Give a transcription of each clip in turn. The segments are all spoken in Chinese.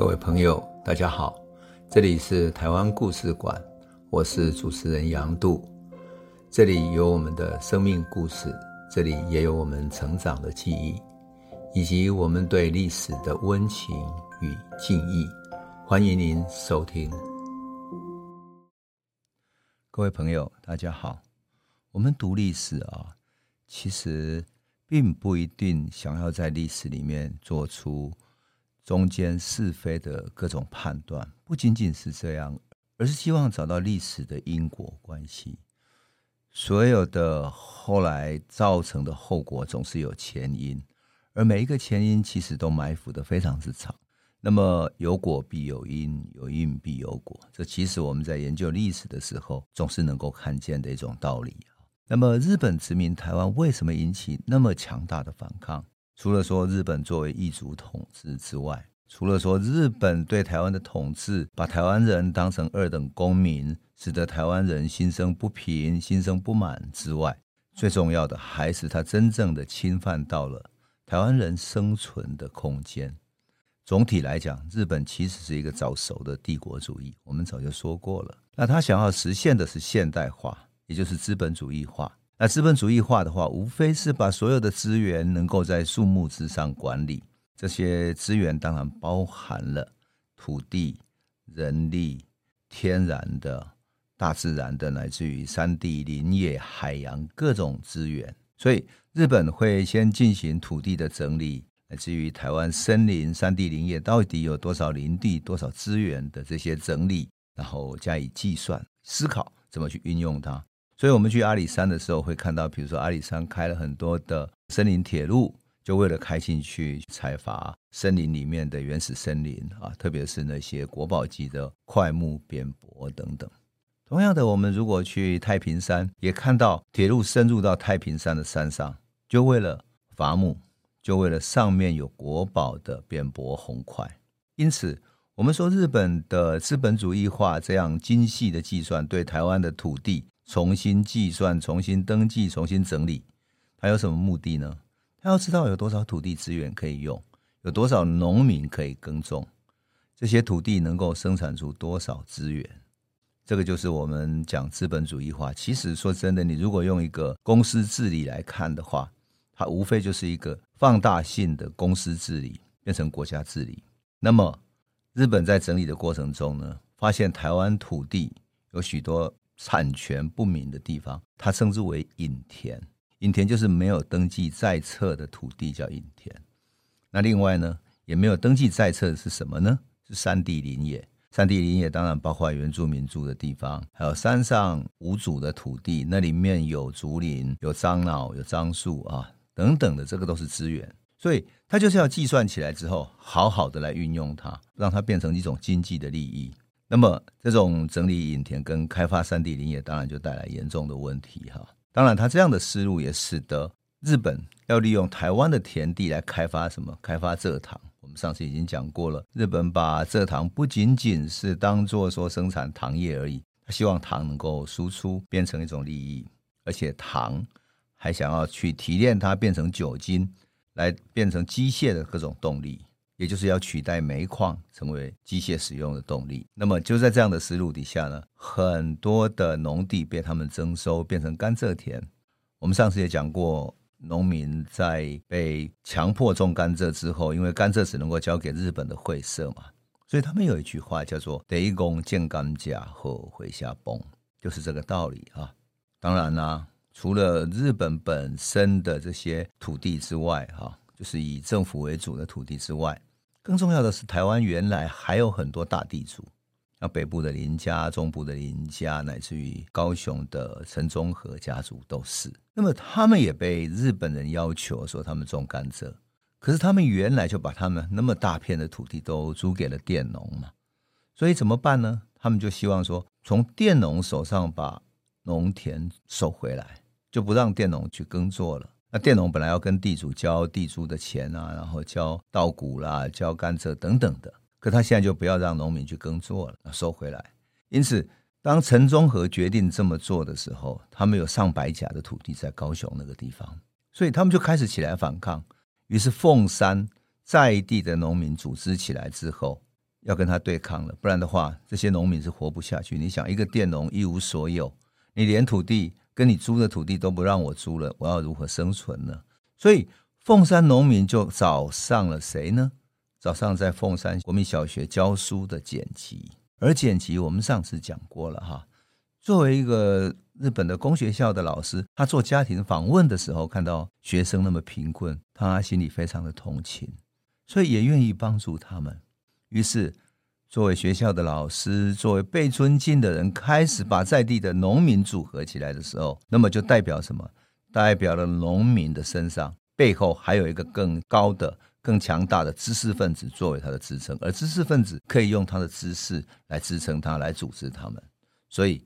各位朋友，大家好，这里是台湾故事馆，我是主持人杨度，这里有我们的生命故事，这里也有我们成长的记忆，以及我们对历史的温情与敬意。欢迎您收听。各位朋友，大家好，我们读历史啊，其实并不一定想要在历史里面做出。中间是非的各种判断，不仅仅是这样，而是希望找到历史的因果关系。所有的后来造成的后果，总是有前因，而每一个前因其实都埋伏的非常之长。那么有果必有因，有因必有果，这其实我们在研究历史的时候，总是能够看见的一种道理。那么日本殖民台湾为什么引起那么强大的反抗？除了说日本作为异族统治之外，除了说日本对台湾的统治，把台湾人当成二等公民，使得台湾人心生不平、心生不满之外，最重要的还是他真正的侵犯到了台湾人生存的空间。总体来讲，日本其实是一个早熟的帝国主义，我们早就说过了。那他想要实现的是现代化，也就是资本主义化。那资本主义化的话，无非是把所有的资源能够在树木之上管理。这些资源当然包含了土地、人力、天然的、大自然的，乃至于山地、林业、海洋各种资源。所以日本会先进行土地的整理，乃至于台湾森林、山地、林业到底有多少林地、多少资源的这些整理，然后加以计算、思考怎么去运用它。所以，我们去阿里山的时候，会看到，比如说阿里山开了很多的森林铁路，就为了开进去采伐森林里面的原始森林啊，特别是那些国宝级的块木、扁柏等等。同样的，我们如果去太平山，也看到铁路深入到太平山的山上，就为了伐木，就为了上面有国宝的扁柏红块。因此，我们说日本的资本主义化这样精细的计算，对台湾的土地。重新计算、重新登记、重新整理，它有什么目的呢？他要知道有多少土地资源可以用，有多少农民可以耕种，这些土地能够生产出多少资源。这个就是我们讲资本主义化。其实说真的，你如果用一个公司治理来看的话，它无非就是一个放大性的公司治理变成国家治理。那么日本在整理的过程中呢，发现台湾土地有许多。产权不明的地方，它称之为隐田。隐田就是没有登记在册的土地，叫隐田。那另外呢，也没有登记在册的是什么呢？是山地林业。山地林业当然包括原住民住的地方，还有山上无主的土地，那里面有竹林、有樟脑、有樟树啊等等的，这个都是资源。所以它就是要计算起来之后，好好的来运用它，让它变成一种经济的利益。那么，这种整理隐田跟开发山地林业，当然就带来严重的问题哈。当然，他这样的思路也使得日本要利用台湾的田地来开发什么？开发蔗糖。我们上次已经讲过了，日本把蔗糖不仅仅是当做说生产糖业而已，他希望糖能够输出变成一种利益，而且糖还想要去提炼它变成酒精，来变成机械的各种动力。也就是要取代煤矿成为机械使用的动力。那么就在这样的思路底下呢，很多的农地被他们征收，变成甘蔗田。我们上次也讲过，农民在被强迫种甘蔗之后，因为甘蔗只能够交给日本的会社嘛，所以他们有一句话叫做“得一公见甘蔗后回下崩”，就是这个道理啊。当然啦、除了日本本身的这些土地之外，哈，就是以政府为主的土地之外。更重要的是，台湾原来还有很多大地主，像北部的林家、中部的林家，乃至于高雄的陈中和家族都是。那么他们也被日本人要求说他们种甘蔗，可是他们原来就把他们那么大片的土地都租给了佃农嘛，所以怎么办呢？他们就希望说从佃农手上把农田收回来，就不让佃农去耕作了。那佃农本来要跟地主交地租的钱啊，然后交稻谷啦、交甘蔗等等的，可他现在就不要让农民去耕作了，收回来。因此，当陈中和决定这么做的时候，他们有上百甲的土地在高雄那个地方，所以他们就开始起来反抗。于是凤山在地的农民组织起来之后，要跟他对抗了，不然的话，这些农民是活不下去。你想，一个佃农一无所有，你连土地跟你租的土地都不让我租了，我要如何生存呢？所以，凤山农民就找上了谁呢？找上在凤山国民小学教书的简吉。而简吉，我们上次讲过了哈，作为一个日本的公学校的老师，他做家庭访问的时候，看到学生那么贫困，他心里非常的同情，所以也愿意帮助他们。于是，作为学校的老师，作为被尊敬的人，开始把在地的农民组合起来的时候，那么就代表什么？代表了农民的身上背后还有一个更高的、更强大的知识分子作为他的支撑，而知识分子可以用他的知识来支撑他，来组织他们。所以，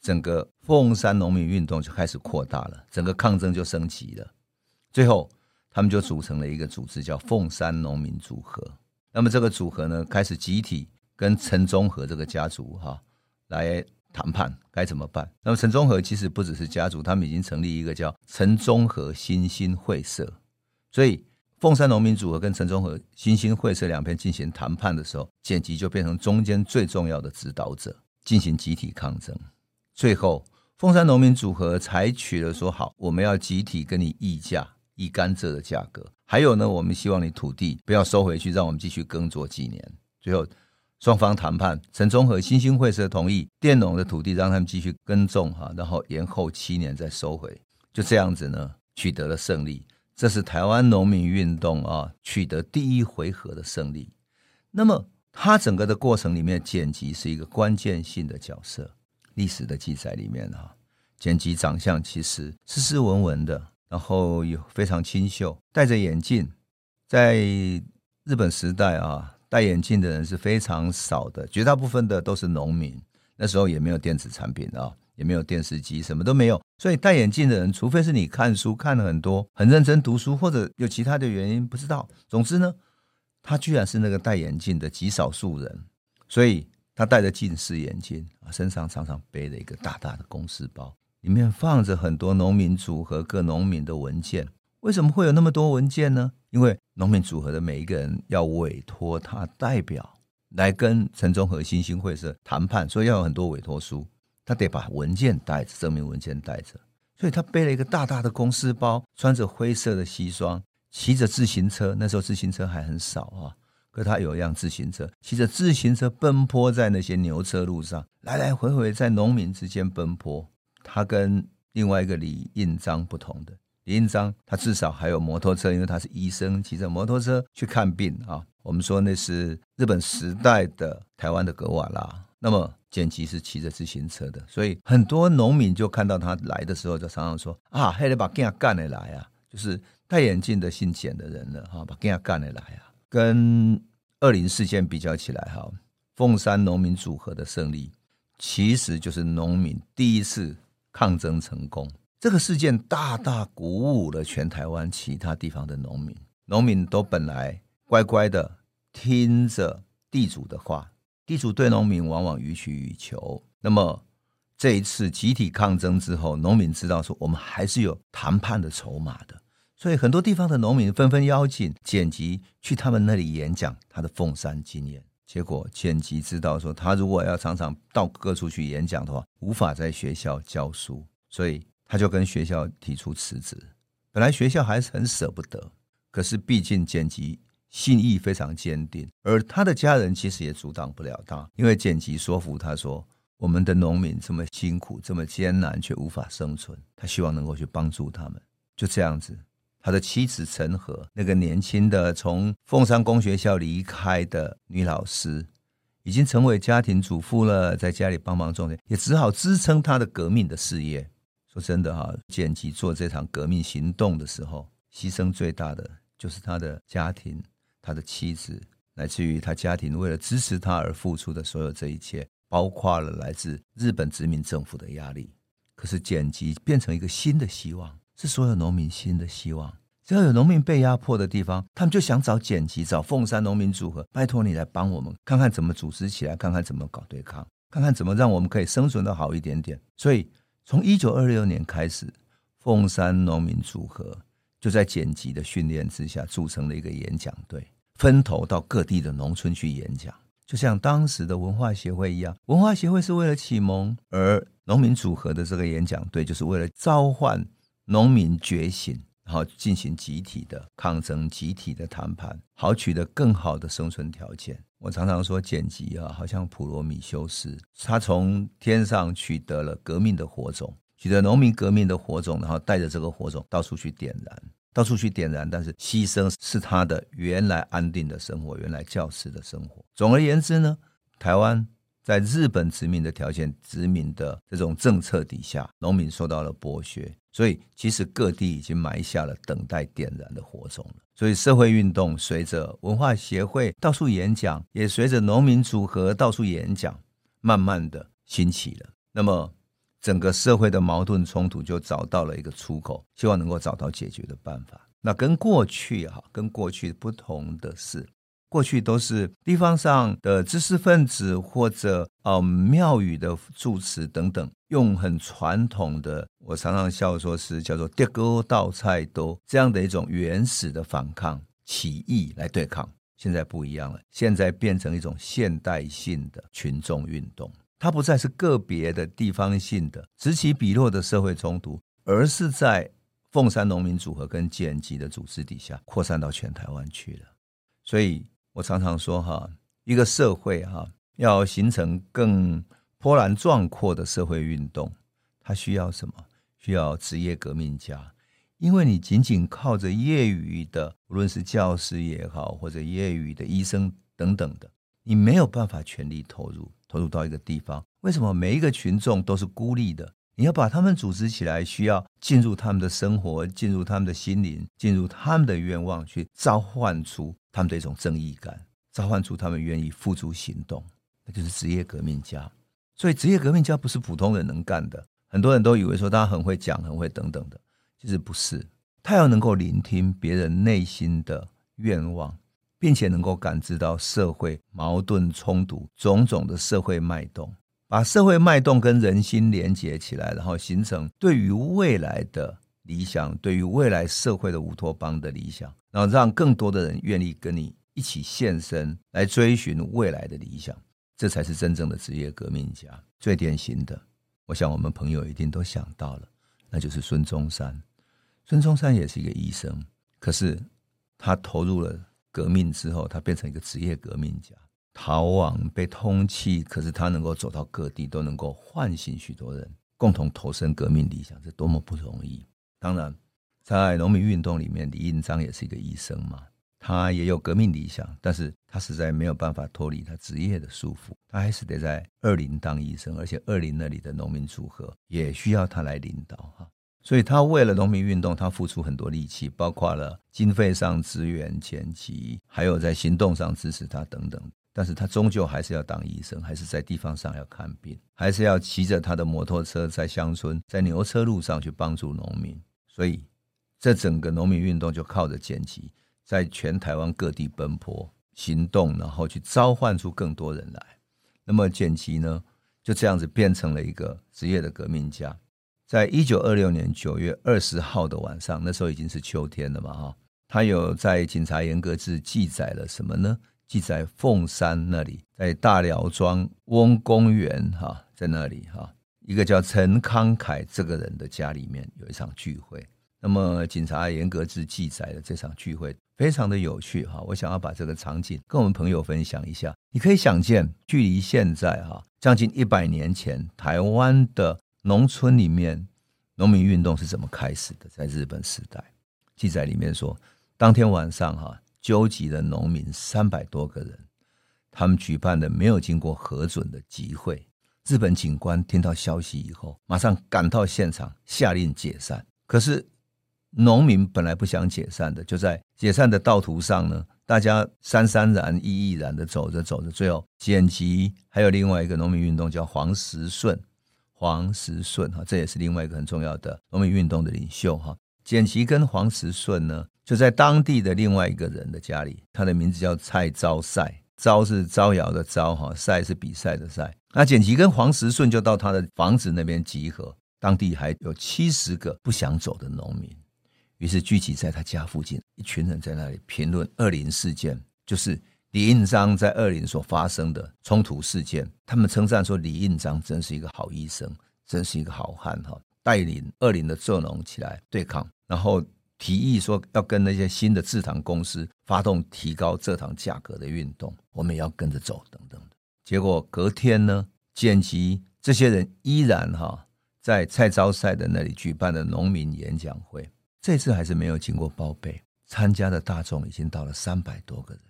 整个凤山农民运动就开始扩大了，整个抗争就升级了。最后，他们就组成了一个组织，叫凤山农民组合。那么这个组合呢，开始集体跟陈中和这个家族哈来谈判该怎么办。那么陈中和其实不只是家族，他们已经成立一个叫陈中和新兴会社。所以凤山农民组合跟陈中和新兴会社两边进行谈判的时候，剪辑就变成中间最重要的指导者，进行集体抗争。最后凤山农民组合采取了说好，我们要集体跟你议价。一甘蔗的价格，还有呢，我们希望你土地不要收回去，让我们继续耕作几年。最后双方谈判，陈中和新兴会社同意佃农的土地让他们继续耕种哈，然后延后七年再收回，就这样子呢，取得了胜利。这是台湾农民运动啊取得第一回合的胜利。那么它整个的过程里面，剪辑是一个关键性的角色。历史的记载里面哈，剪辑长相其实斯斯文文的。然后有非常清秀，戴着眼镜，在日本时代啊，戴眼镜的人是非常少的，绝大部分的都是农民。那时候也没有电子产品啊，也没有电视机，什么都没有。所以戴眼镜的人，除非是你看书看了很多，很认真读书，或者有其他的原因，不知道。总之呢，他居然是那个戴眼镜的极少数人。所以他戴着近视眼镜啊，身上常常背着一个大大的公事包。里面放着很多农民组合各农民的文件，为什么会有那么多文件呢？因为农民组合的每一个人要委托他代表来跟陈中和新兴会社谈判，所以要有很多委托书，他得把文件带着，证明文件带着，所以他背了一个大大的公事包，穿着灰色的西装，骑着自行车，那时候自行车还很少啊，可他有一辆自行车，骑着自行车奔波在那些牛车路上，来来回回在农民之间奔波。他跟另外一个李印章不同的，印章他至少还有摩托车，因为他是医生，骑着摩托车去看病啊。我们说那是日本时代的台湾的格瓦拉。那么简吉是骑着自行车的，所以很多农民就看到他来的时候，就常常说啊，黑得把干干的来啊，就是戴眼镜的姓简的人了哈，把干干的来啊。跟二零事件比较起来哈，凤山农民组合的胜利，其实就是农民第一次。抗争成功，这个事件大大鼓舞了全台湾其他地方的农民。农民都本来乖乖的听着地主的话，地主对农民往往予取予求。那么这一次集体抗争之后，农民知道说我们还是有谈判的筹码的，所以很多地方的农民纷纷邀请简吉去他们那里演讲他的凤山经验。结果简吉知道说，他如果要常常到各处去演讲的话，无法在学校教书，所以他就跟学校提出辞职。本来学校还是很舍不得，可是毕竟剪辑心意非常坚定，而他的家人其实也阻挡不了他，因为剪辑说服他说：“我们的农民这么辛苦，这么艰难，却无法生存，他希望能够去帮助他们。”就这样子。他的妻子陈和，那个年轻的从凤山公学校离开的女老师，已经成为家庭主妇了，在家里帮忙种田，也只好支撑他的革命的事业。说真的哈，简吉做这场革命行动的时候，牺牲最大的就是他的家庭，他的妻子，乃至于他家庭为了支持他而付出的所有这一切，包括了来自日本殖民政府的压力。可是简吉变成一个新的希望。是所有农民新的希望。只要有农民被压迫的地方，他们就想找简吉，找凤山农民组合，拜托你来帮我们，看看怎么组织起来，看看怎么搞对抗，看看怎么让我们可以生存得好一点点。所以，从一九二六年开始，凤山农民组合就在剪辑的训练之下，组成了一个演讲队，分头到各地的农村去演讲。就像当时的文化协会一样，文化协会是为了启蒙，而农民组合的这个演讲队就是为了召唤农民觉醒，然后进行集体的抗争、集体的谈判，好取得更好的生存条件。我常常说，剪辑啊，好像普罗米修斯，他从天上取得了革命的火种，取得农民革命的火种，然后带着这个火种到处去点燃。到处去点燃，但是牺牲是他的原来安定的生活，原来教师的生活。总而言之呢，台湾在日本殖民的条件、殖民的这种政策底下，农民受到了剥削，所以其实各地已经埋下了等待点燃的火种了。所以社会运动随着文化协会到处演讲，也随着农民组合到处演讲，慢慢的兴起了。那么。整个社会的矛盾冲突就找到了一个出口，希望能够找到解决的办法。那跟过去哈，跟过去不同的是，过去都是地方上的知识分子或者呃庙宇的住持等等，用很传统的，我常常笑说是叫做“跌锅倒菜都”这样的一种原始的反抗起义来对抗。现在不一样了，现在变成一种现代性的群众运动。它不再是个别的地方性的此起彼落的社会冲突，而是在凤山农民组合跟建吉的组织底下扩散到全台湾去了。所以我常常说哈，一个社会哈要形成更波澜壮阔的社会运动，它需要什么？需要职业革命家，因为你仅仅靠着业余的，无论是教师也好，或者业余的医生等等的，你没有办法全力投入。投入到一个地方，为什么每一个群众都是孤立的？你要把他们组织起来，需要进入他们的生活，进入他们的心灵，进入他们的愿望，去召唤出他们的一种正义感，召唤出他们愿意付诸行动，那就是职业革命家。所以，职业革命家不是普通人能干的。很多人都以为说他很会讲，很会等等的，其实不是。他要能够聆听别人内心的愿望。并且能够感知到社会矛盾冲突种种的社会脉动，把社会脉动跟人心连接起来，然后形成对于未来的理想，对于未来社会的乌托邦的理想，然后让更多的人愿意跟你一起献身来追寻未来的理想，这才是真正的职业革命家。最典型的，我想我们朋友一定都想到了，那就是孙中山。孙中山也是一个医生，可是他投入了。革命之后，他变成一个职业革命家，逃亡被通缉，可是他能够走到各地，都能够唤醒许多人共同投身革命理想，这多么不容易！当然，在农民运动里面，李应章也是一个医生嘛，他也有革命理想，但是他实在没有办法脱离他职业的束缚，他还是得在二林当医生，而且二林那里的农民组合也需要他来领导哈。所以他为了农民运动，他付出很多力气，包括了经费上支援前期，还有在行动上支持他等等。但是他终究还是要当医生，还是在地方上要看病，还是要骑着他的摩托车在乡村、在牛车路上去帮助农民。所以这整个农民运动就靠着简吉，在全台湾各地奔波行动，然后去召唤出更多人来。那么简吉呢，就这样子变成了一个职业的革命家。在一九二六年九月二十号的晚上，那时候已经是秋天了嘛，哈，他有在《警察严格志》记载了什么呢？记载凤山那里，在大寮庄翁公园，哈，在那里，哈，一个叫陈康凯这个人的家里面有一场聚会。那么《警察严格志》记载的这场聚会非常的有趣，哈，我想要把这个场景跟我们朋友分享一下。你可以想见，距离现在哈将近一百年前，台湾的。农村里面，农民运动是怎么开始的？在日本时代，记载里面说，当天晚上哈，纠集了农民三百多个人，他们举办的没有经过核准的集会。日本警官听到消息以后，马上赶到现场，下令解散。可是农民本来不想解散的，就在解散的道途上呢，大家潸潸然、毅毅然的走着走着，最后剪辑还有另外一个农民运动叫黄石顺。黄石顺哈，这也是另外一个很重要的农民运动的领袖哈。简吉跟黄石顺呢，就在当地的另外一个人的家里，他的名字叫蔡招赛，招是招摇的招哈，赛是比赛的赛。那简吉跟黄石顺就到他的房子那边集合，当地还有七十个不想走的农民，于是聚集在他家附近，一群人在那里评论二林事件，就是李应章在二林所发生的冲突事件，他们称赞说李应章真是一个好医生，真是一个好汉哈，带领二林的蔗农起来对抗，然后提议说要跟那些新的制糖公司发动提高蔗糖价格的运动，我们也要跟着走等等的。结果隔天呢，剪辑这些人依然哈在蔡昭赛的那里举办的农民演讲会，这次还是没有经过报备，参加的大众已经到了三百多个人。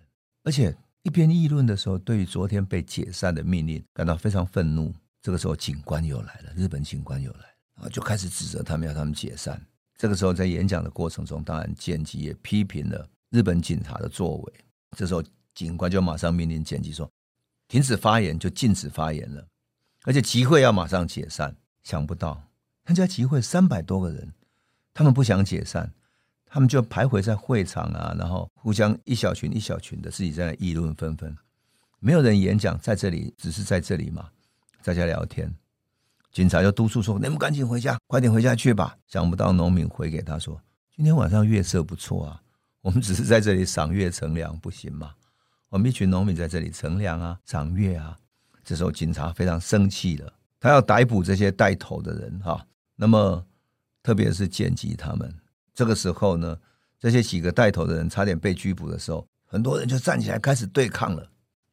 而且一边议论的时候，对于昨天被解散的命令感到非常愤怒。这个时候，警官又来了，日本警官又来，啊就开始指责他们，要他们解散。这个时候，在演讲的过程中，当然简吉也批评了日本警察的作为。这时候，警官就马上命令简吉说：“停止发言，就禁止发言了，而且集会要马上解散。”想不到参加集会三百多个人，他们不想解散。他们就徘徊在会场啊，然后互相一小群一小群的自己在那议论纷纷，没有人演讲，在这里只是在这里嘛，在家聊天。警察就督促说：“你们赶紧回家，快点回家去吧。”想不到农民回给他说：“今天晚上月色不错啊，我们只是在这里赏月乘凉，不行吗？我们一群农民在这里乘凉啊，赏月啊。”这时候警察非常生气了，他要逮捕这些带头的人哈。那么特别是简吉他们。这个时候呢，这些几个带头的人差点被拘捕的时候，很多人就站起来开始对抗了。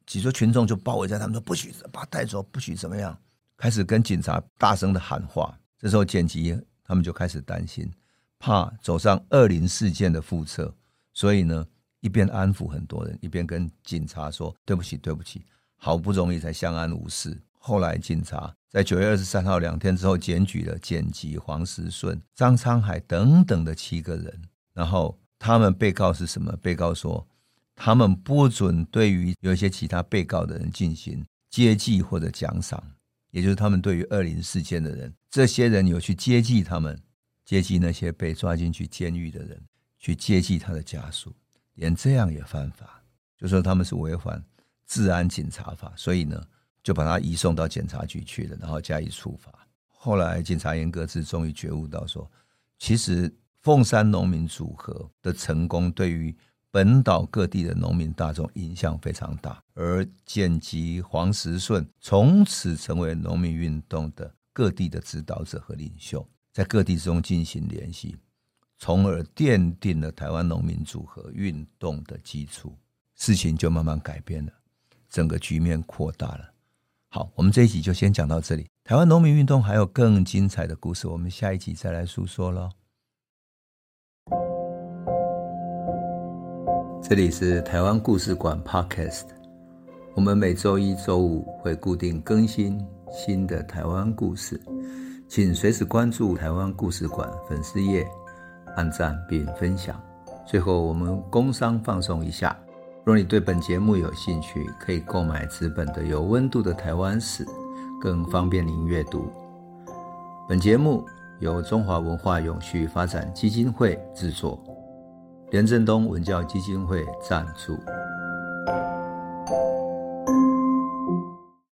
几桌群众就包围在他们说：“不许把他带走，不许怎么样。”开始跟警察大声的喊话。这时候剪辑他们就开始担心，怕走上二零事件的覆辙，所以呢，一边安抚很多人，一边跟警察说：“对不起，对不起，好不容易才相安无事。”后来警察。在九月二十三号两天之后，检举了剪辑、黄时顺、张沧海等等的七个人。然后他们被告是什么？被告说，他们不准对于有一些其他被告的人进行接济或者奖赏，也就是他们对于二零事件的人，这些人有去接济他们，接济那些被抓进去监狱的人，去接济他的家属，连这样也犯法，就说他们是违反治安警察法，所以呢。就把他移送到检察局去了，然后加以处罚。后来警察严格制终于觉悟到说，其实凤山农民组合的成功对于本岛各地的农民大众影响非常大，而简吉、黄时顺从此成为农民运动的各地的指导者和领袖，在各地之中进行联系，从而奠定了台湾农民组合运动的基础。事情就慢慢改变了，整个局面扩大了。好，我们这一集就先讲到这里。台湾农民运动还有更精彩的故事，我们下一集再来诉说喽。这里是台湾故事馆 Podcast，我们每周一、周五会固定更新新的台湾故事，请随时关注台湾故事馆粉丝页，按赞并分享。最后，我们工商放送一下。若你对本节目有兴趣，可以购买纸本的《有温度的台湾史》，更方便您阅读。本节目由中华文化永续发展基金会制作，廉振东文教基金会赞助。